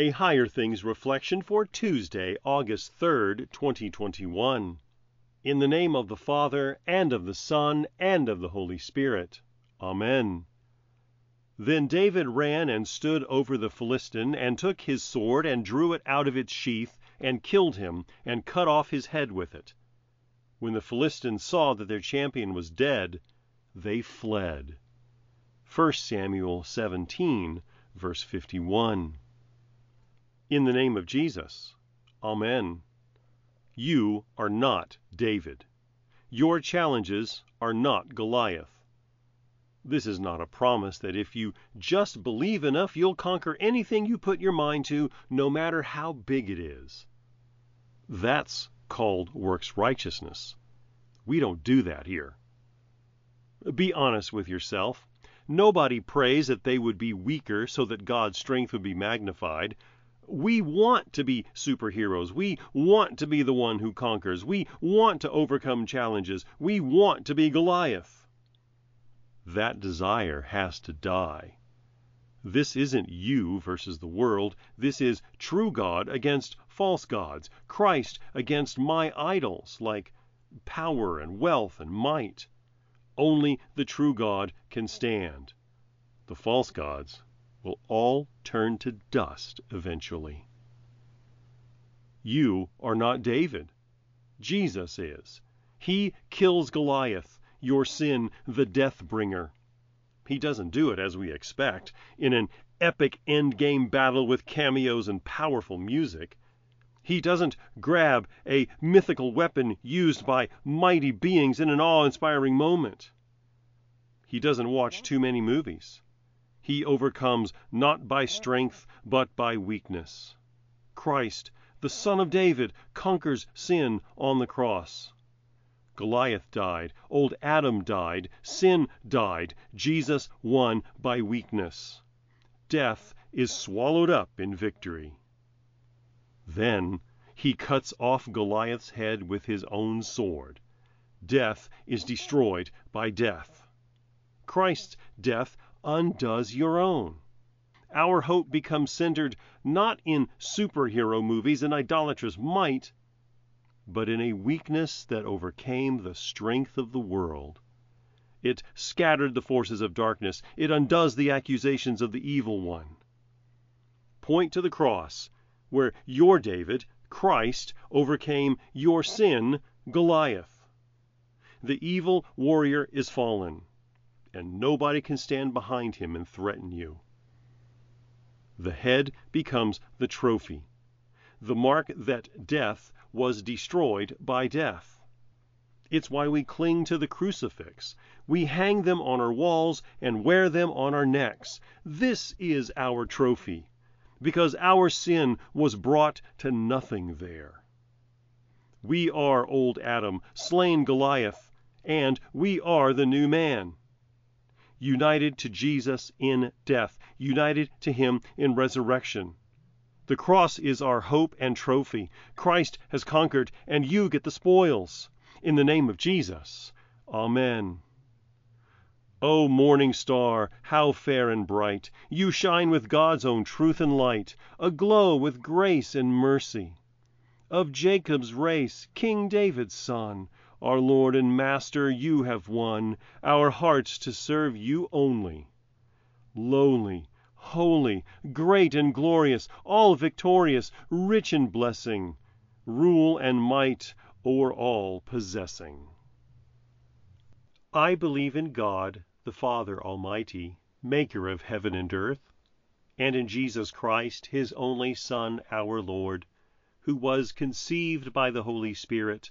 a Higher Things reflection for Tuesday, August 3rd, 2021. In the name of the Father, and of the Son, and of the Holy Spirit. Amen. Then David ran and stood over the Philistine, and took his sword, and drew it out of its sheath, and killed him, and cut off his head with it. When the Philistines saw that their champion was dead, they fled. 1 Samuel 17, verse 51. In the name of Jesus. Amen. You are not David. Your challenges are not Goliath. This is not a promise that if you just believe enough, you'll conquer anything you put your mind to, no matter how big it is. That's called works righteousness. We don't do that here. Be honest with yourself. Nobody prays that they would be weaker so that God's strength would be magnified. We want to be superheroes. We want to be the one who conquers. We want to overcome challenges. We want to be Goliath. That desire has to die. This isn't you versus the world. This is true God against false gods, Christ against my idols like power and wealth and might. Only the true God can stand. The false gods will all turn to dust eventually. You are not David. Jesus is. He kills Goliath, your sin, the death bringer. He doesn't do it as we expect, in an epic endgame battle with cameos and powerful music. He doesn't grab a mythical weapon used by mighty beings in an awe inspiring moment. He doesn't watch too many movies. He overcomes not by strength, but by weakness. Christ, the Son of David, conquers sin on the cross. Goliath died, old Adam died, sin died, Jesus won by weakness. Death is swallowed up in victory. Then he cuts off Goliath's head with his own sword. Death is destroyed by death. Christ's death undoes your own. Our hope becomes centered not in superhero movies and idolatrous might, but in a weakness that overcame the strength of the world. It scattered the forces of darkness. It undoes the accusations of the evil one. Point to the cross, where your David, Christ, overcame your sin, Goliath. The evil warrior is fallen and nobody can stand behind him and threaten you. The head becomes the trophy, the mark that death was destroyed by death. It's why we cling to the crucifix. We hang them on our walls and wear them on our necks. This is our trophy, because our sin was brought to nothing there. We are old Adam, slain Goliath, and we are the new man united to Jesus in death, united to him in resurrection. The cross is our hope and trophy. Christ has conquered, and you get the spoils. In the name of Jesus. Amen. O morning star, how fair and bright! You shine with God's own truth and light, aglow with grace and mercy. Of Jacob's race, King David's son, our Lord and Master, you have won Our hearts to serve you only. Lowly, holy, great and glorious, All victorious, rich in blessing, Rule and might o'er all possessing. I believe in God, the Father Almighty, Maker of heaven and earth, and in Jesus Christ, his only Son, our Lord, who was conceived by the Holy Spirit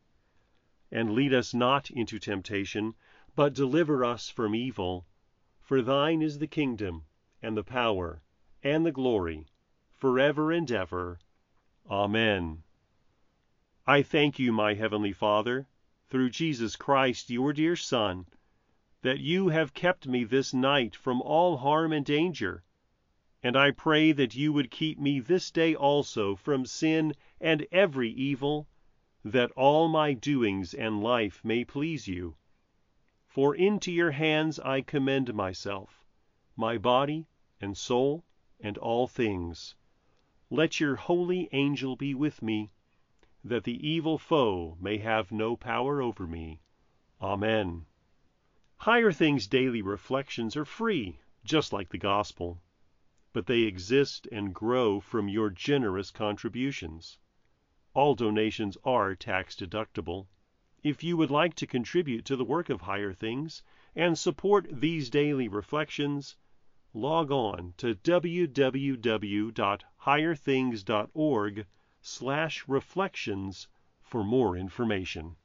And lead us not into temptation, but deliver us from evil. For thine is the kingdom, and the power, and the glory, forever and ever. Amen. I thank you, my heavenly Father, through Jesus Christ, your dear Son, that you have kept me this night from all harm and danger, and I pray that you would keep me this day also from sin and every evil, that all my doings and life may please you. For into your hands I commend myself, my body and soul and all things. Let your holy angel be with me, that the evil foe may have no power over me. Amen. Higher Things Daily Reflections are free, just like the Gospel, but they exist and grow from your generous contributions. All donations are tax deductible. If you would like to contribute to the work of Higher Things and support these daily reflections, log on to www.higherthings.org/reflections for more information.